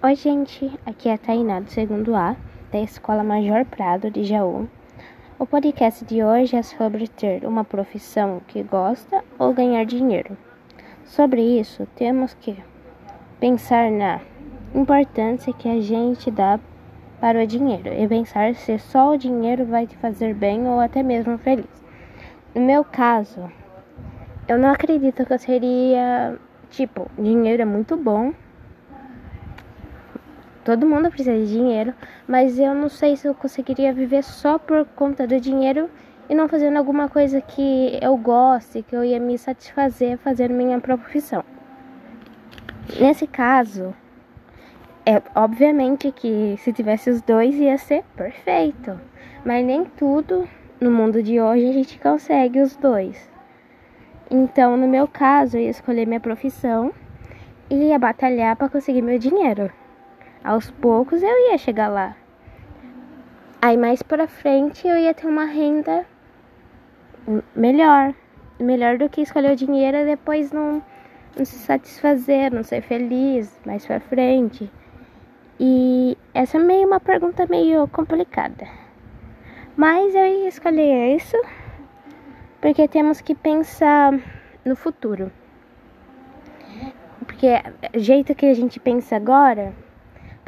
Oi, gente. Aqui é a Tainá do segundo A, da Escola Major Prado de Jaú. O podcast de hoje é sobre ter uma profissão que gosta ou ganhar dinheiro. Sobre isso, temos que pensar na importância que a gente dá para o dinheiro e pensar se só o dinheiro vai te fazer bem ou até mesmo feliz. No meu caso, eu não acredito que eu seria tipo, dinheiro é muito bom Todo mundo precisa de dinheiro, mas eu não sei se eu conseguiria viver só por conta do dinheiro e não fazendo alguma coisa que eu goste, que eu ia me satisfazer fazendo minha profissão. Nesse caso, é obviamente que se tivesse os dois ia ser perfeito, mas nem tudo no mundo de hoje a gente consegue os dois. Então, no meu caso, eu ia escolher minha profissão e ia batalhar para conseguir meu dinheiro. Aos poucos eu ia chegar lá. Aí mais pra frente eu ia ter uma renda melhor. Melhor do que escolher o dinheiro e depois não, não se satisfazer, não ser feliz mais pra frente. E essa é meio uma pergunta meio complicada. Mas eu ia escolher isso porque temos que pensar no futuro. Porque o jeito que a gente pensa agora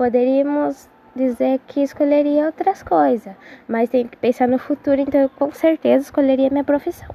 Poderíamos dizer que escolheria outras coisas, mas tem que pensar no futuro, então com certeza escolheria minha profissão.